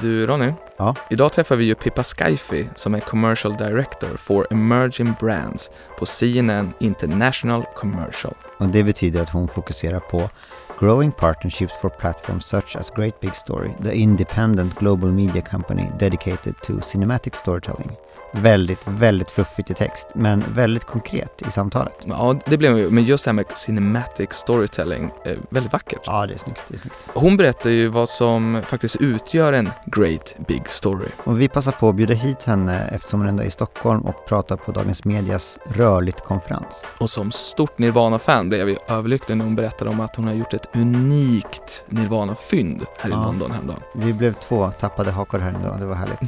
Du Ronny, Ja. idag träffar vi ju Pippa Skyfi som är Commercial Director for Emerging Brands på CNN International Commercial. Och det betyder att hon fokuserar på Growing partnerships for platforms such as Great Big Story, the independent global media company dedicated to cinematic storytelling. Väldigt, väldigt fluffigt i text, men väldigt konkret i samtalet. Ja, det blev ju, men just det här med cinematic storytelling, eh, väldigt vackert. Ja, det är snyggt, det är snyggt. Hon berättar ju vad som faktiskt utgör en great big story. Och vi passar på att bjuda hit henne eftersom hon ändå är i Stockholm och pratar på Dagens Medias Rörligt-konferens. Och som stort Nirvana-fan blev jag överlycklig när hon berättade om att hon har gjort ett unikt Nirvana-fynd här i Ja. London häromdagen. Vi blev två tappade hakor här idag, det var härligt.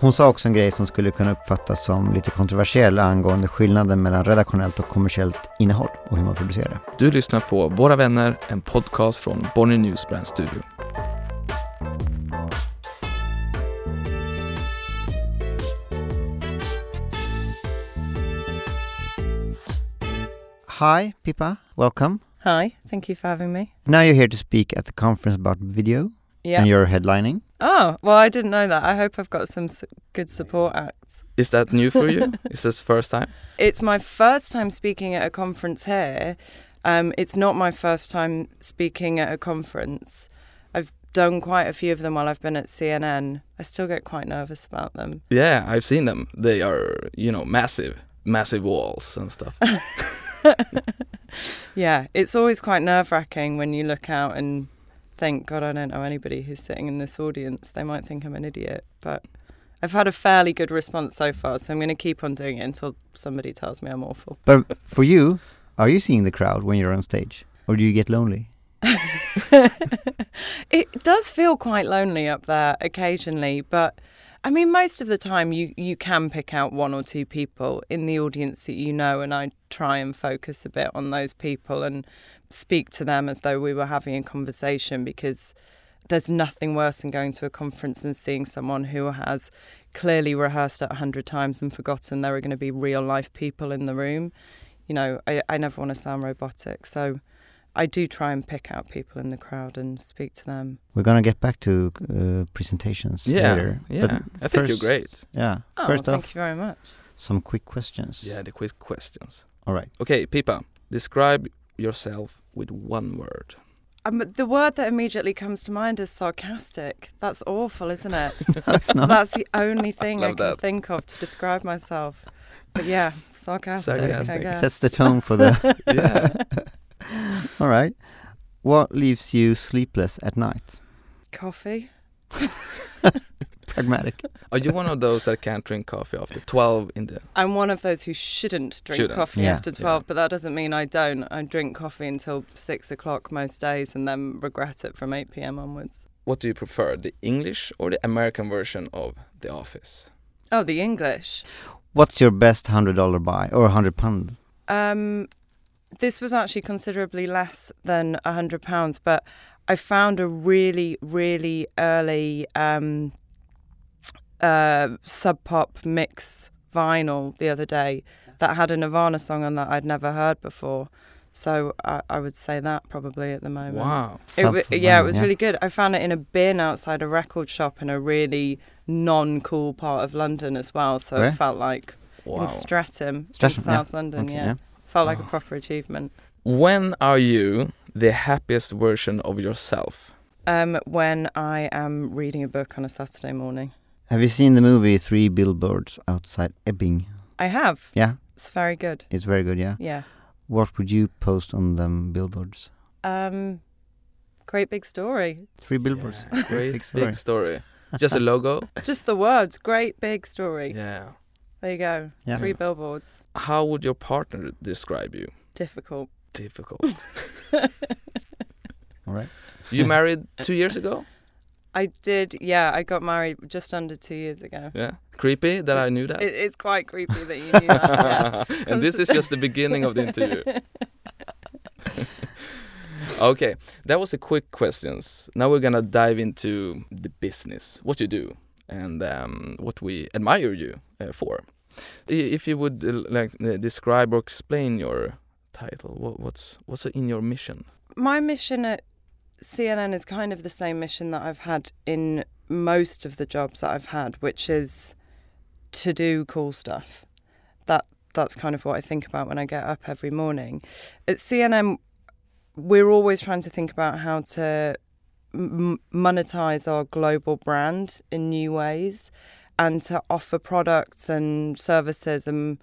Hon sa också en grej som skulle kunna uppfattas som lite kontroversiell angående skillnaden mellan redaktionellt och kommersiellt innehåll och hur man producerar det. Du lyssnar på Våra vänner, en podcast från Bonnier News Brand Studio. Hi, Pippa. Welcome. Hi, thank you for having me. Now you're here to speak at the conference about video Yeah. and you're headlining. Oh, well, I didn't know that. I hope I've got some s- good support acts. Is that new for you? Is this first time? It's my first time speaking at a conference here. Um, it's not my first time speaking at a conference. I've done quite a few of them while I've been at CNN. I still get quite nervous about them. Yeah, I've seen them. They are, you know, massive, massive walls and stuff. Yeah, it's always quite nerve wracking when you look out and think, God, I don't know anybody who's sitting in this audience. They might think I'm an idiot. But I've had a fairly good response so far, so I'm going to keep on doing it until somebody tells me I'm awful. But for you, are you seeing the crowd when you're on stage? Or do you get lonely? it does feel quite lonely up there occasionally, but I mean, most of the time you, you can pick out one or two people in the audience that you know, and I try and focus a bit on those people and speak to them as though we were having a conversation because there's nothing worse than going to a conference and seeing someone who has clearly rehearsed it a hundred times and forgotten there are going to be real life people in the room. You know, I, I never want to sound robotic, so I do try and pick out people in the crowd and speak to them. We're gonna get back to uh, presentations Yeah, later. yeah. But I think you're great. Yeah. Oh, first thank off, you very much. some quick questions. Yeah, the quick questions. All right. Okay, Pippa, describe yourself with one word. Um, the word that immediately comes to mind is sarcastic. That's awful, isn't it? No, it's not. That's the only thing I Love can that. think of to describe myself. But yeah, sarcastic. I Sarcastic. guess. Sets the tone for the. Yeah. All right. What leaves you sleepless at night? Coffee. Pragmatic. Are you one of those that can't drink coffee after 12 in the... I'm one of those who shouldn't drink Shouldn't. coffee Yeah. after Yeah. 12, but that doesn't mean I don't. I drink coffee until six o'clock most days and then regret it from 8 pm onwards. What do you prefer, the English or the American version of The Office? Oh, the English. What's your best hundred dollar buy or hundred pound? Um, this was actually considerably less than a hundred pounds, but I found a really, really early um, uh, sub pop mix vinyl the other day that had a Nirvana song on that I'd never heard before. So I, I would say that probably at the moment. Wow. It, wa- yeah, it vinyl, was really good. I found it in a bin outside a record shop in a really non-cool part of London as well. So Where? it felt like Wow. in Streatham, Streatham, in yeah. South London. Okay, yeah. yeah. Felt like a Oh. proper achievement. When are you the happiest version of yourself? Um, when I am reading a book on a Saturday morning, Have you seen the movie Three Billboards Outside Ebbing? I have. Yeah, It's very good. it's very good. Yeah. Yeah. What would you post on them billboards? Um, great big story. Three billboards. Yeah, great Big big story. story. Just a logo? Just the words. Great big story. Yeah. There you go. Yeah. Three billboards. How would your partner describe you? Difficult. Difficult. All right. you married two years ago? I did. Yeah, I got married just under two years ago. Yeah. Creepy that I knew that. It, it's quite creepy that you knew that. yeah. and this is just the beginning of the interview. okay, that was the quick questions. Now we're gonna dive into the business, what you do, and um, what we admire you uh, for. If you would uh, like uh, describe or explain your title, what, what's what's in your mission? My mission at CNN is kind of the same mission that I've had in most of the jobs that I've had, which is to do cool stuff. That that's kind of what I think about when I get up every morning. At CNN, we're always trying to think about how to monetize our global brand in new ways and to offer products and services and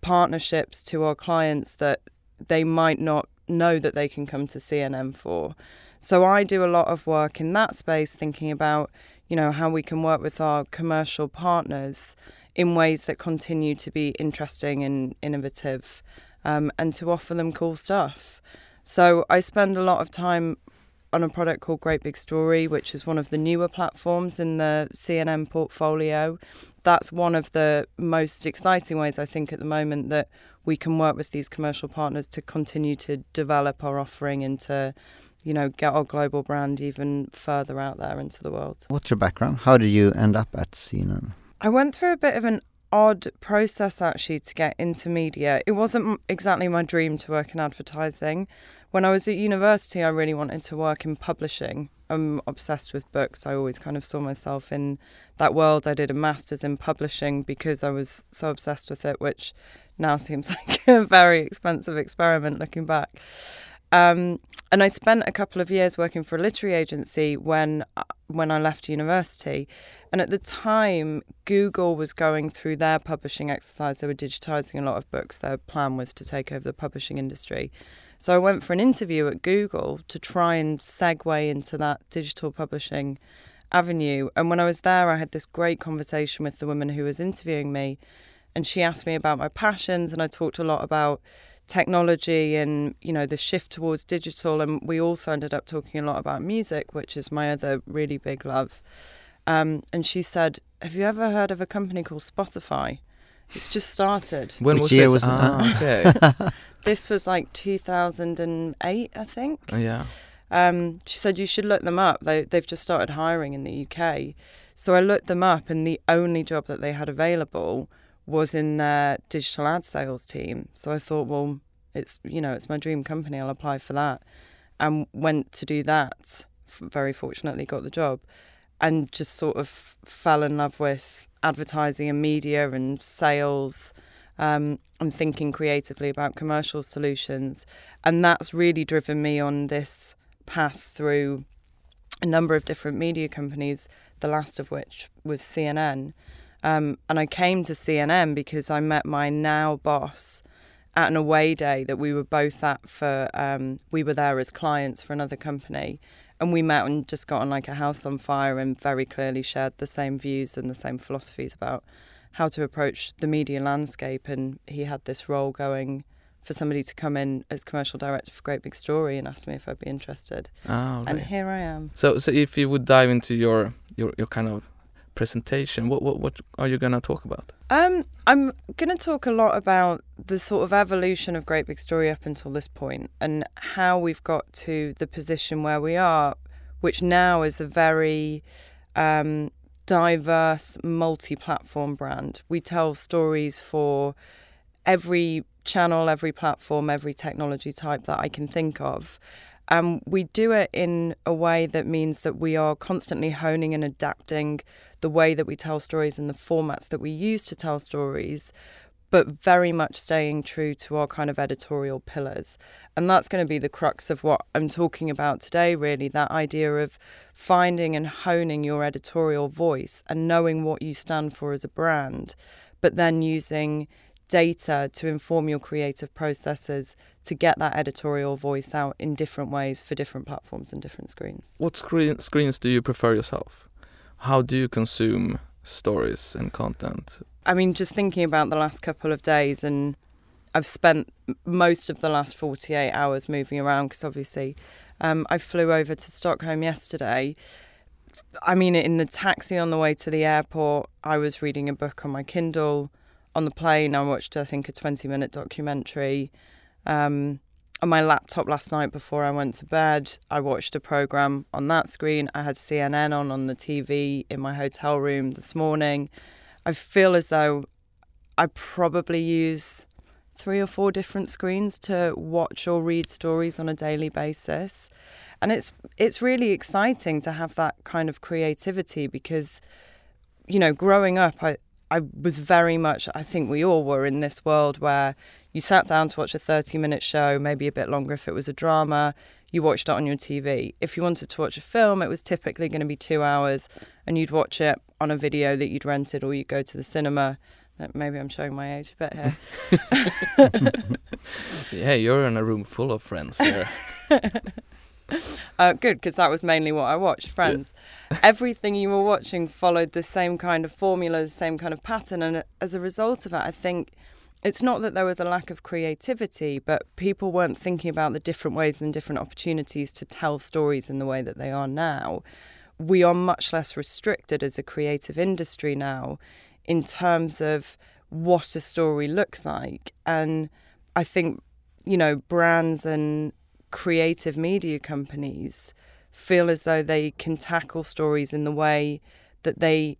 partnerships to our clients that they might not know that they can come to CNN for. So I do a lot of work in that space thinking about, you know, how we can work with our commercial partners in ways that continue to be interesting and innovative um, and to offer them cool stuff. So I spend a lot of time on a product called Great Big Story, which is one of the newer platforms in the CNN portfolio. That's one of the most exciting ways, I think, at the moment that we can work with these commercial partners to continue to develop our offering and to, you know, get our global brand even further out there into the world. What's your background? How did you end up at CNN? I went through a bit of an odd process actually to get into media. It wasn't exactly my dream to work in advertising. When I was at university, I really wanted to work in publishing. I'm obsessed with books. I always kind of saw myself in that world. I did a master's in publishing because I was so obsessed with it, which now seems like a very expensive experiment looking back. Um, and I spent a couple of years working for a literary agency when uh, when I left university. And at the time, Google was going through their publishing exercise. They were digitizing a lot of books. Their plan was to take over the publishing industry. So I went for an interview at Google to try and segue into that digital publishing avenue. And when I was there, I had this great conversation with the woman who was interviewing me. And she asked me about my passions, and I talked a lot about technology and you know the shift towards digital and we also ended up talking a lot about music which is my other really big love. Um, and she said have you ever heard of a company called spotify? It's just started. When Which was year this? was it? ah, okay. This was like 2008 i think. Oh, yeah. Um, she said you should look them up. They, they've just started hiring in the uk so i looked them up and the only job that they had available was in their digital ad sales team. So I thought, well, it's you know it's my dream company. I'll apply for that, and went to do that. Very fortunately, got the job, and just sort of fell in love with advertising and media and sales. Um, and thinking creatively about commercial solutions, and that's really driven me on this path through a number of different media companies. The last of which was CNN. Um, and I came to CNN because I met my now boss at an away day that we were both at for, um, we were there as clients for another company. And we met and just got on like a house on fire and very clearly shared the same views and the same philosophies about how to approach the media landscape. And he had this role going for somebody to come in as commercial director for Great Big Story and asked me if I'd be interested. ah, And here I am. so so if you would dive into your your, your kind of presentation what, what what are you gonna talk about Um, I'm going to talk a lot about the sort of evolution of Great Big Story up until this point and how we've got to the position where we are, which now is a very um, diverse, multi platform brand. We tell stories for every channel, every platform, every technology type that I can think of. Um, we do it in a way that means that we are constantly honing and adapting the way that we tell stories and the formats that we use to tell stories, but very much staying true to our kind of editorial pillars. And that's going to be the crux of what I'm talking about today, really that idea of finding and honing your editorial voice and knowing what you stand for as a brand, but then using data to inform your creative processes to get that editorial voice out in different ways for different platforms and different screens. what screen screens do you prefer yourself how do you consume stories and content I mean, just thinking about the last couple of days, and I've spent most of the last 48 hours moving around because obviously um, I flew over to Stockholm yesterday. I mean, in the taxi on the way to the airport, I was reading a book on my Kindle. On the plane, I watched, I think, a 20 minute documentary. Um, on my laptop last night before I went to bed, I watched a program on that screen. I had CNN on on the TV in my hotel room this morning. I feel as though I probably use three or four different screens to watch or read stories on a daily basis. and it's it's really exciting to have that kind of creativity because you know growing up I I was very much I think we all were in this world where you sat down to watch a 30 minute show maybe a bit longer if it was a drama you watched it on your TV if you wanted to watch a film it was typically going to be 2 hours and you'd watch it on a video that you'd rented or you'd go to the cinema Maybe I'm showing my age a bit here. yeah, you're in a room full of friends here. uh, good, because that was mainly what I watched. Friends. Yeah. Everything you were watching followed the same kind of formula, the same kind of pattern, and as a result of it, I think it's not that there was a lack of creativity, but people weren't thinking about the different ways and different opportunities to tell stories in the way that they are now. We are much less restricted as a creative industry now in terms of what a story looks like. And I think, you know, brands and creative media companies feel as though they can tackle stories in the way that they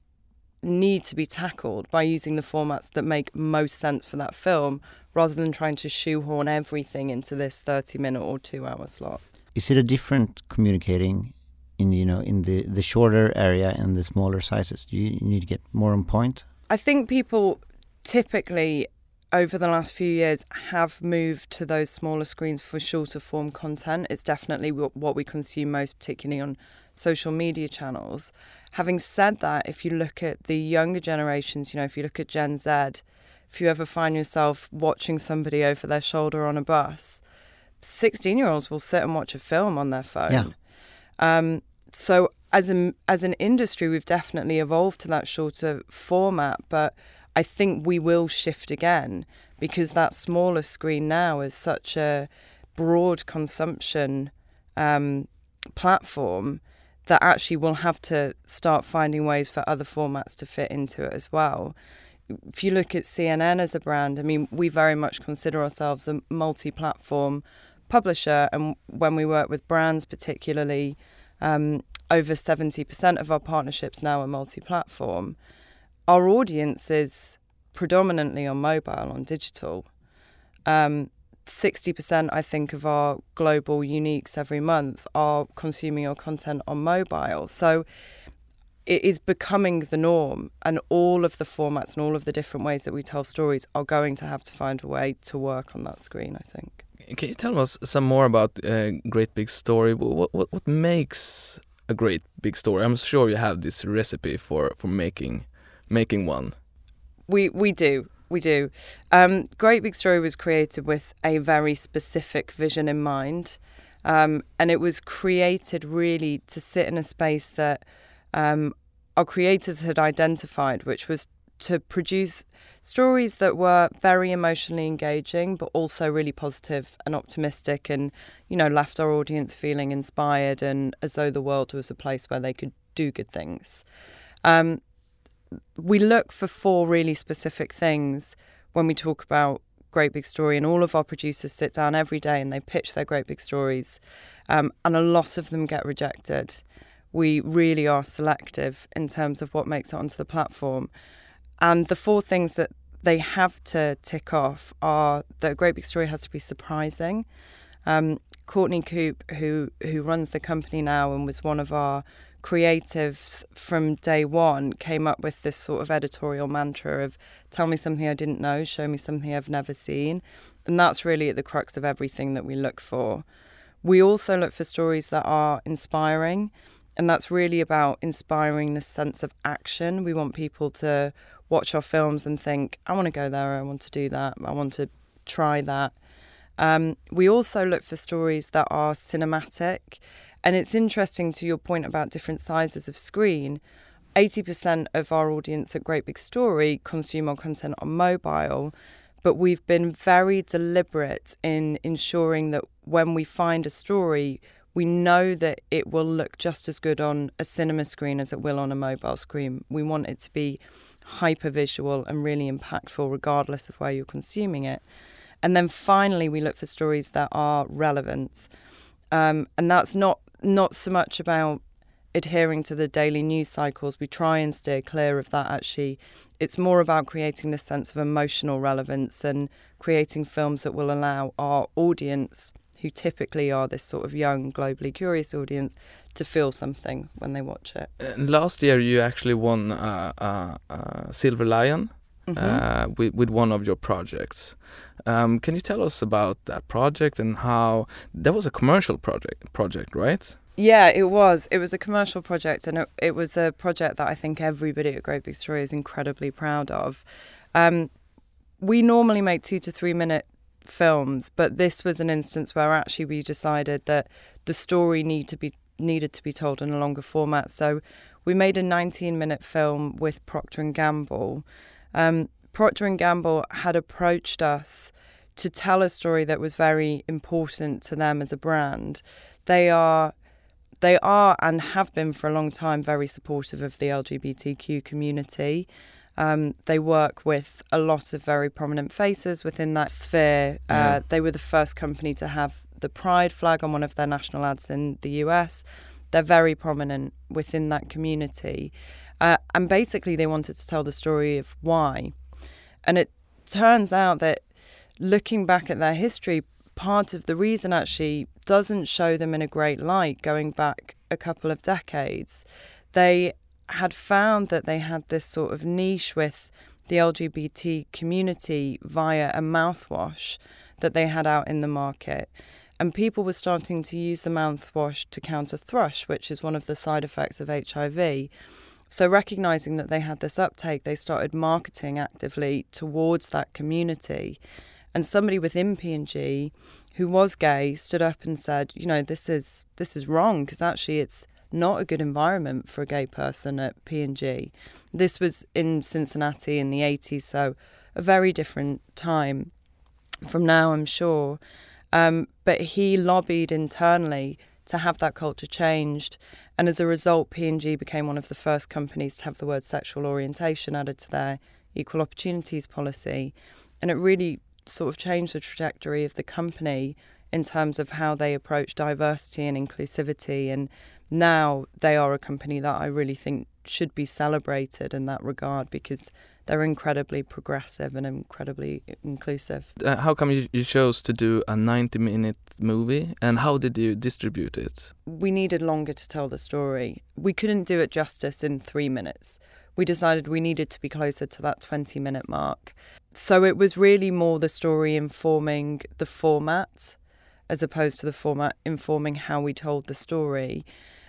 need to be tackled by using the formats that make most sense for that film rather than trying to shoehorn everything into this 30 minute or 2 hour slot. Is it a different communicating in you know in the the shorter area and the smaller sizes? Do you need to get more on point? I think people typically over the last few years have moved to those smaller screens for shorter form content. It's definitely what we consume most, particularly on social media channels. Having said that, if you look at the younger generations, you know, if you look at Gen Z, if you ever find yourself watching somebody over their shoulder on a bus, 16 year olds will sit and watch a film on their phone. Yeah. Um, so as an as an industry, we've definitely evolved to that shorter format, but I think we will shift again because that smaller screen now is such a broad consumption um, platform that actually we'll have to start finding ways for other formats to fit into it as well. If you look at CNN as a brand, I mean, we very much consider ourselves a multi platform publisher. And when we work with brands, particularly, um, over 70% of our partnerships now are multi platform. Our audience is predominantly on mobile, on digital. Um, 60%, I think, of our global uniques every month are consuming your content on mobile. So it is becoming the norm, and all of the formats and all of the different ways that we tell stories are going to have to find a way to work on that screen, I think. Can you tell us some more about uh, Great Big Story? What, what, what makes a great big story. I'm sure you have this recipe for for making making one. We we do. We do. Um, Great Big Story was created with a very specific vision in mind. Um, and it was created really to sit in a space that um, our creators had identified, which was to produce stories that were very emotionally engaging, but also really positive and optimistic, and you know left our audience feeling inspired and as though the world was a place where they could do good things. Um, we look for four really specific things when we talk about great big story, and all of our producers sit down every day and they pitch their great big stories, um, and a lot of them get rejected. We really are selective in terms of what makes it onto the platform. And the four things that they have to tick off are that a great big story has to be surprising. Um, Courtney Coupe, who who runs the company now and was one of our creatives from day one, came up with this sort of editorial mantra of "Tell me something I didn't know, show me something I've never seen," and that's really at the crux of everything that we look for. We also look for stories that are inspiring, and that's really about inspiring the sense of action. We want people to watch our films and think, I want to go there, I want to do that, I want to try that. Um, we also look for stories that are cinematic. And it's interesting to your point about different sizes of screen. 80% of our audience at Great Big Story consume our content on mobile, but we've been very deliberate in ensuring that when we find a story, we know that it will look just as good on a cinema screen as it will on a mobile screen. We want it to be hyper visual and really impactful, regardless of where you're consuming it. And then finally, we look for stories that are relevant. Um, and that's not not so much about adhering to the daily news cycles. We try and steer clear of that actually. It's more about creating this sense of emotional relevance and creating films that will allow our audience who typically are this sort of young, globally curious audience, to feel something when they watch it. And last year, you actually won a, a, a Silver Lion Mhm. uh, with, with one of your projects. Um, can you tell us about that project and how that was a commercial project? Project, right? Yeah, it was. It was a commercial project, and it, it was a project that I think everybody at Great Big Story is incredibly proud of. Um, we normally make two to three minute films, but this was an instance where actually we decided that the story need to be needed to be told in a longer format. So we made a 19 minute film with Procter and Gamble. Um, Procter and Gamble had approached us to tell a story that was very important to them as a brand. They are they are and have been for a long time very supportive of the LGBTQ community. Um, they work with a lot of very prominent faces within that sphere. Uh, They were the first company to have the pride flag on one of their national ads in the US. They're very prominent within that community. Uh, and basically, they wanted to tell the story of why. And it turns out that looking back at their history, part of the reason actually doesn't show them in a great light going back a couple of decades. They had found that they had this sort of niche with the LGBT community via a mouthwash that they had out in the market. And people were starting to use the mouthwash to counter thrush, which is one of the side effects of HIV. So, recognizing that they had this uptake, they started marketing actively towards that community. And somebody within P&G who was gay stood up and said, you know, this is this is wrong because actually it's not a good environment for a gay person at P&G. This was in Cincinnati in the 80s, so a very different time from now, I'm sure. Um, but he lobbied internally to have that culture changed, and as a result, P&G became one of the first companies to have the word sexual orientation added to their equal opportunities policy, and it really sort of changed the trajectory of the company in terms of how they approach diversity and inclusivity. And now they are a company that I really think should be celebrated in that regard because they're incredibly progressive and incredibly inclusive. Uh, how come you, you chose to do a 90 minute movie and how did you distribute it? We needed longer to tell the story. We couldn't do it justice in three minutes. We decided we needed to be closer to that 20 minute mark. So it was really more the story informing the format as opposed to the format informing how we told the story.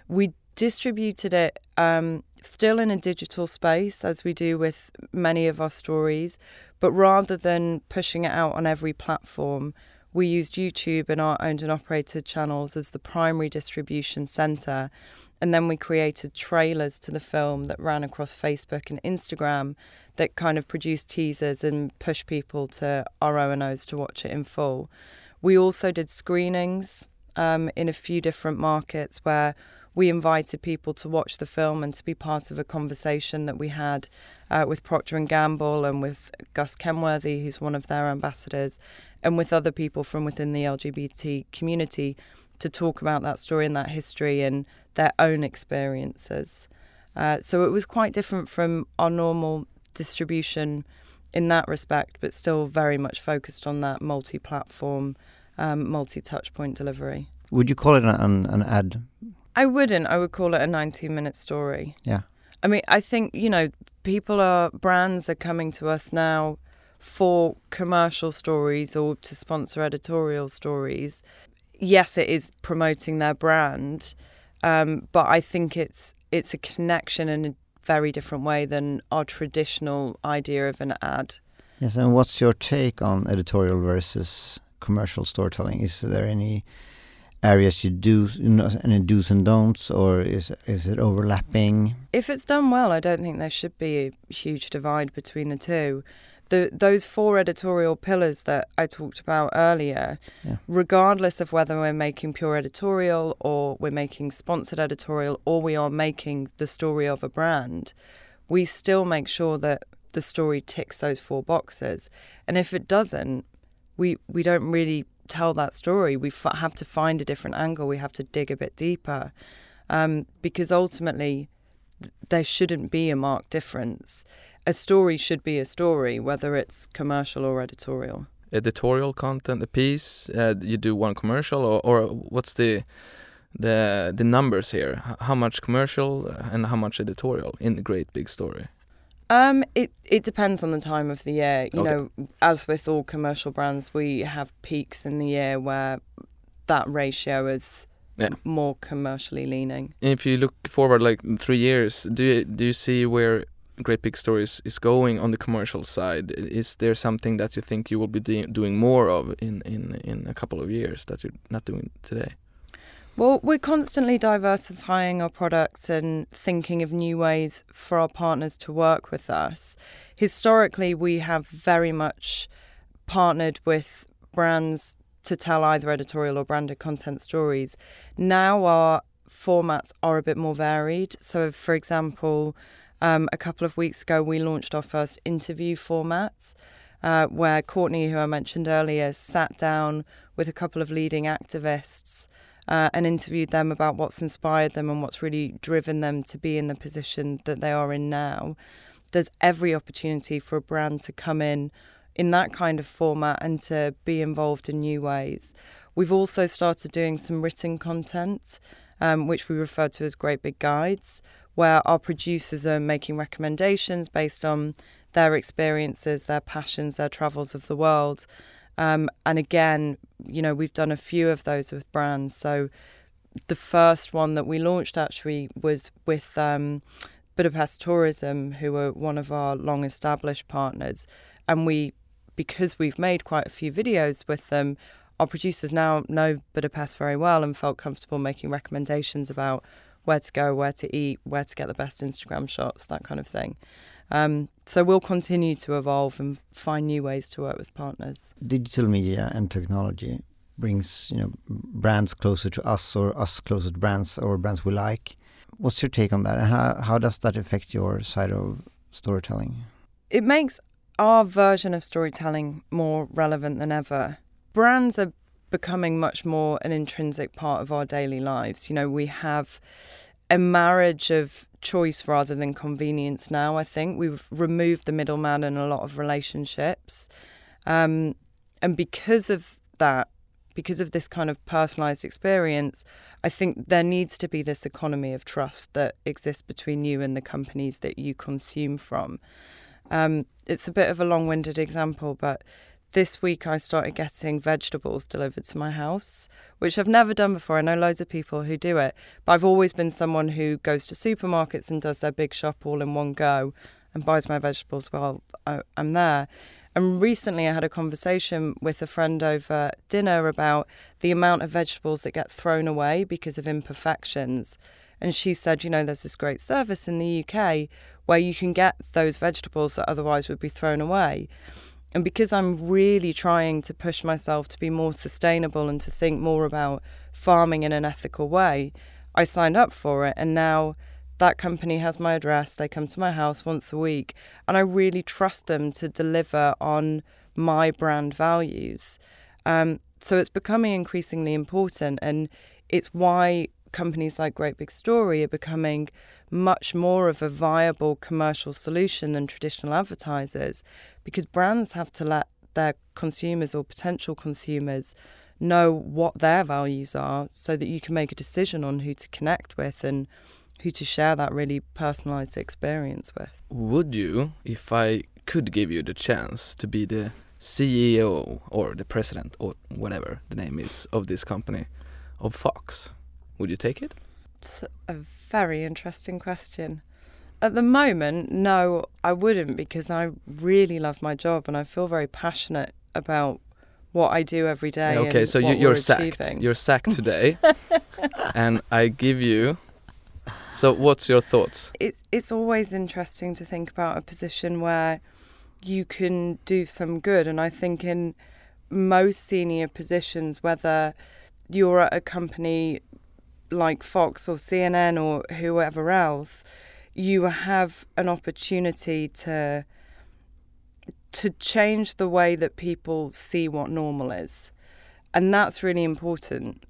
We distributed it um, still in a digital space, as we do with many of our stories, but rather than pushing it out on every platform, we used YouTube and our owned and operated channels as the primary distribution centre. And then we created trailers to the film that ran across Facebook and Instagram that kind of produced teasers and pushed people to our O&Os to watch it in full. We also did screenings um, in a few different markets where we invited people to watch the film and to be part of a conversation that we had uh, with Procter and Gamble and with Gus Kenworthy, who's one of their ambassadors, and with other people from within the LGBT community to talk about that story and that history and their own experiences. Uh, so it was quite different from our normal distribution in that respect, but still very much focused on that multi-platform, um, multi-touchpoint delivery. Would you call it an, an ad? I wouldn't. I would call it a 19 minute story. Yeah. I mean, I think, you know, people are, brands are coming to us now for commercial stories or to sponsor editorial stories. Yes, it is promoting their brand, um, but I think it's it's a connection in a very different way than our traditional idea of an ad. Yes, and what's your take on editorial versus commercial storytelling? Is there any areas you do, you know, any do's and don'ts, or is is it overlapping? If it's done well, I don't think there should be a huge divide between the two. The those four editorial pillars that I talked about earlier, Yeah. regardless of whether we're making pure editorial or we're making sponsored editorial or we are making the story of a brand, we still make sure that the story ticks those four boxes. And if it doesn't, we we don't really tell that story. We f- have to find a different angle. We have to dig a bit deeper, um, because ultimately th- there shouldn't be a marked difference. A story should be a story, whether it's commercial or editorial. editorial content a piece? Uh, you do one commercial, or, or what's the the the numbers here? How much commercial and how much editorial in the Great Big Story? Um, it it depends on the time of the year. You Okay. know, as with all commercial brands, we have peaks in the year where that ratio is Yeah. more commercially leaning. If you look forward like three years, do you, do you see where Great Big Stories is going on the commercial side? Is there something that you think you will be do doing more of in, in, in a couple of years that you're not doing today? Well, we're constantly diversifying our products and thinking of new ways for our partners to work with us. Historically, we have very much partnered with brands to tell either editorial or branded content stories. Now our formats are a bit more varied. So, for example, um, a couple of weeks ago, we launched our first interview format uh, where Courtney, who I mentioned earlier, sat down with a couple of leading activists uh, and interviewed them about what's inspired them and what's really driven them to be in the position that they are in now. There's every opportunity for a brand to come in in that kind of format and to be involved in new ways. We've also started doing some written content, um, which we refer to as Great Big Guides, where our producers are making recommendations based on their experiences, their passions, their travels of the world. Um, and again, you know, we've done a few of those with brands. So the first one that we launched actually was with um, Budapest Tourism, who are one of our long established partners. And we, because we've made quite a few videos with them, our producers now know Budapest very well and felt comfortable making recommendations about where to go, where to eat, where to get the best Instagram shots, that kind of thing. Um, so we'll continue to evolve and find new ways to work with partners. Digital media and technology brings you know brands closer to us or us closer to brands or brands we like. What's your take on that, and how how does that affect your side of storytelling? It makes our version of storytelling more relevant than ever. Brands are becoming much more an intrinsic part of our daily lives. You know, we have a marriage of choice rather than convenience now, I think. We've removed the middleman in a lot of relationships. Um, and because of that, because of this kind of personalized experience, I think there needs to be this economy of trust that exists between you and the companies that you consume from. Um, it's a bit of a long winded example, but this week I started getting vegetables delivered to my house, which I've never done before. I know loads of people who do it, but I've always been someone who goes to supermarkets and does their big shop all in one go and buys my vegetables while I'm there. And recently I had a conversation with a friend over dinner about the amount of vegetables that get thrown away because of imperfections. And she said, you know, there's this great service in the UK where you can get those vegetables that otherwise would be thrown away. And because I'm really trying to push myself to be more sustainable and to think more about farming in an ethical way, I signed up for it. And now that company has my address. They come to my house once a week. And I really trust them to deliver on my brand values. Um, so it's becoming increasingly important. And it's why companies like Great Big Story are becoming much more of a viable commercial solution than traditional advertisers because brands have to let their consumers or potential consumers know what their values are so that you can make a decision on who to connect with and who to share that really personalized experience with. Would you, if I could give you the chance to be the CEO or the president or whatever the name is of this company of Fox, would you take it? It's a very interesting question. At the moment, no, I wouldn't because I really love my job and I feel very passionate about what I do every day. okay, so you, we're sacked. achieving. You're sacked today, and I give you. So, what's your thoughts? it's it's always interesting to think about a position where you can do some good and I think in most senior positions whether you're at a company like Fox or CNN or whoever else you have an opportunity to to change the way that people see what normal is and that's really important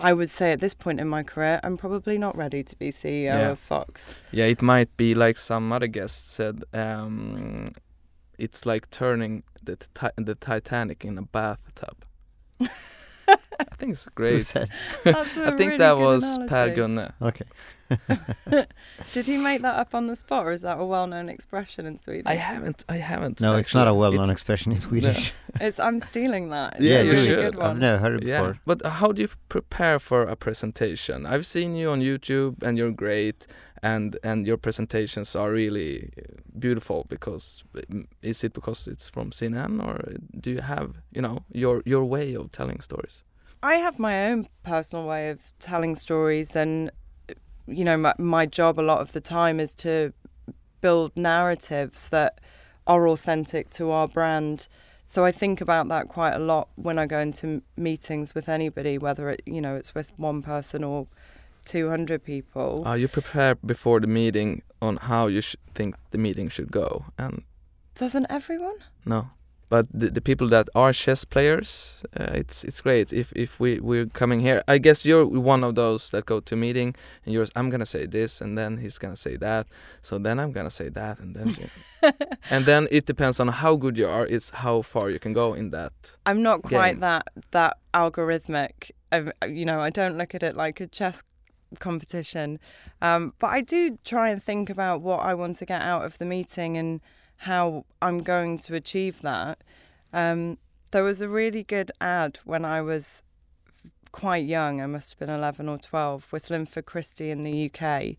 I would say at this point in my career, I'm probably not ready to be CEO Yeah. of Fox. Yeah, it might be like some other guest said. Um, it's like turning the the Titanic in a bathtub. I think it's great. said? That's a I think really that good was Per analogy. Gunne. Okay. Did he make that up on the spot, or is that a well-known expression in Sweden? I haven't. I haven't. No, it's not a well-known It's- expression in Swedish. It's I'm stealing that. It's Yeah, a you really should. good one. I've never heard it Yeah, before. but how do you prepare for a presentation? I've seen you on YouTube, and you're great, and and your presentations are really uh, beautiful. Because mm, is it because it's from CNN, or do you have you know your your way of telling stories? I have my own personal way of telling stories, and you know, my, my job a lot of the time is to build narratives that are authentic to our brand. So I think about that quite a lot when I go into m- meetings with anybody, whether it you know it's with one person or two hundred people. Uh, you prepare before the meeting on how you sh- think the meeting should go, and Doesn't everyone? no. But the, the people that are chess players, uh, it's it's great. If if we we're coming here, I guess you're one of those that go to a meeting and you're I'm gonna say this and then he's gonna say that, so then I'm gonna say that and then and then it depends on how good you are. It's how far you can go in that. I'm not quite game. that that algorithmic. I've- You know, I don't look at it like a chess competition, um, but I do try and think about what I want to get out of the meeting and how I'm going to achieve that. Um, there was a really good ad when I was quite young. I must have been 11 or 12 with Linford Christie in the UK,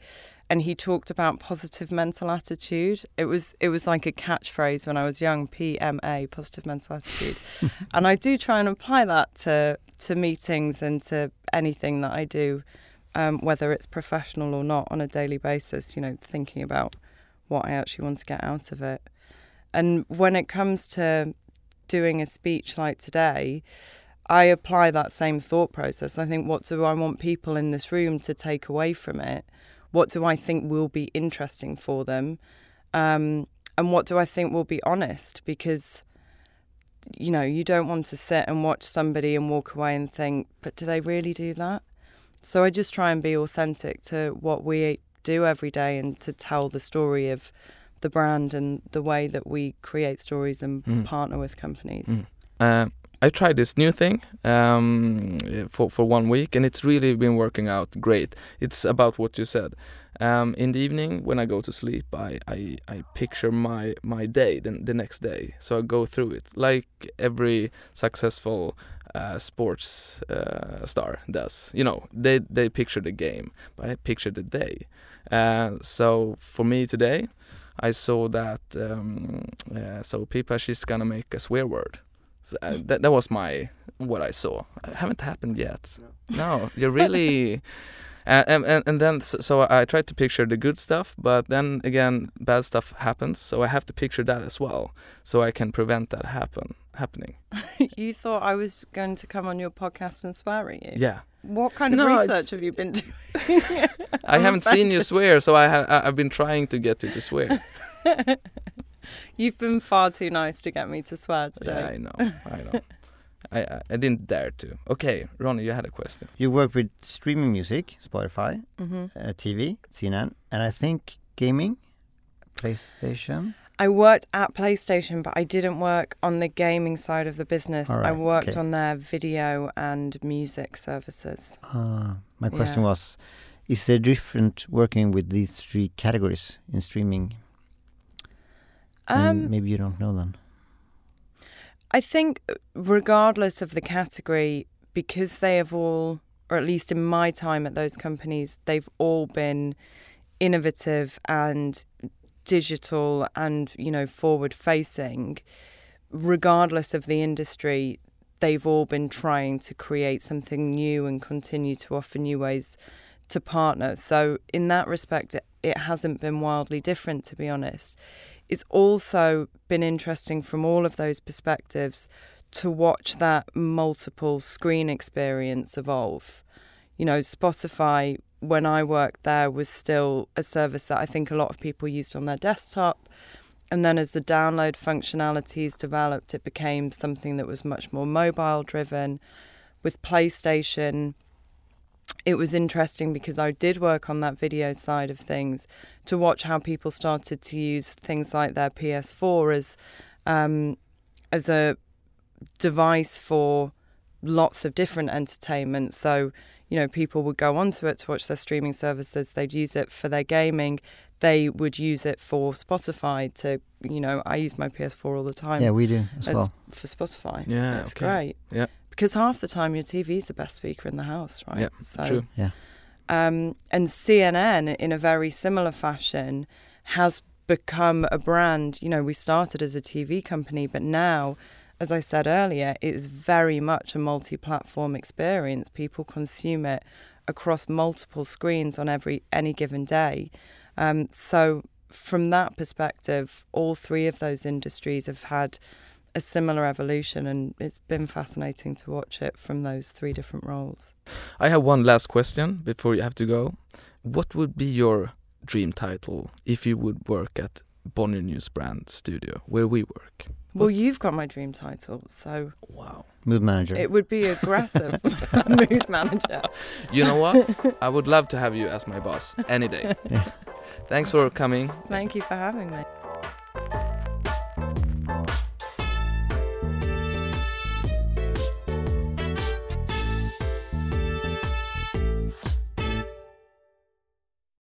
and he talked about positive mental attitude. It was it was like a catchphrase when I was young. PMA, positive mental attitude, and I do try and apply that to to meetings and to anything that I do, um, whether it's professional or not, on a daily basis. You know, thinking about what I actually want to get out of it, and when it comes to doing a speech like today. I apply that same thought process. I think, what do I want people in this room to take away from it? What do I think will be interesting for them? Um, and what do I think will be honest? Because, you know, you don't want to sit and watch somebody and walk away and think, but do they really do that? So I just try and be authentic to what we do every day and to tell the story of the brand and the way that we create stories and Mm. partner with companies. Mm. Uh, I tried this new thing um, for for one week, and it's really been working out great. It's about what you said. Um, in the evening, when I go to sleep, I, I, I picture my my day, the, the next day. So I go through it like every successful uh, sports uh, star does. You know, they they picture the game, but I picture the day. Uh, so for me today, I saw that. Um, uh, so Pippa, she's gonna make a swear word. So, uh, that that was my what I saw. It haven't happened yet. No, you're really. Uh, and, and and then so, so I tried to picture the good stuff, but then again, bad stuff happens. So I have to picture that as well, so I can prevent that happen happening. you thought I was going to come on your podcast and swear at you? Yeah, What kind of No, it's- research have you been doing? I haven't seen you swear, so I ha- I- I've been trying to get you to swear. You've been far too nice to get me to swear yeah, today. I know, I know. I, I I didn't dare to. Okay, Ronnie, you had a question. You work with streaming music, Spotify, hmm uh, TV, CNN, and I think gaming, PlayStation. I worked at PlayStation, but I didn't work on the gaming side of the business. All I worked okay. on their video and music services. Uh, my question Yeah. was, is there different working with these three categories in streaming? Um, maybe you don't know then. I think, uh, regardless of the category, because they have all, or at least in my time at those companies, they've all been innovative and digital and, you know, forward facing. Regardless of the industry, they've all been trying to create something new and continue to offer new ways to partner. So, in that respect, it, it hasn't been wildly different, to be honest it's also been interesting from all of those perspectives to watch that multiple screen experience evolve. You know, Spotify, when I worked there, was still a service that I think a lot of people used on their desktop. And then as the download functionalities developed, it became something that was much more mobile driven. With PlayStation, it was interesting because I did work on that video side of things to watch how people started to use things like their PS4 as um, as a device for lots of different entertainment. So, you know, people would go onto it to watch their streaming services, they'd use it for their gaming, they would use it for Spotify to, you know, I use my PS4 all the time. Yeah, we do as It's well. for Spotify. Yeah, it's okay. great. Yeah. Because half the time your TV is the best speaker in the house, right? Yeah, so, true. Yeah. Um, and CNN, in a very similar fashion, has become a brand. You know, we started as a TV company, but now, as I said earlier, it is very much a multi platform experience. People consume it across multiple screens on every any given day. Um, so, from that perspective, all three of those industries have had a similar evolution, and it's been fascinating to watch it from those three different roles. I have one last question before you have to go. What would be your dream title if you would work at Bonnier News Brand Studio, where we work? Well, you've got my dream title, so Wow. Mood manager. it would be aggressive mood manager. You know what? I would love to have you as my boss any day. Yeah. Thanks for coming. Thank you for having me.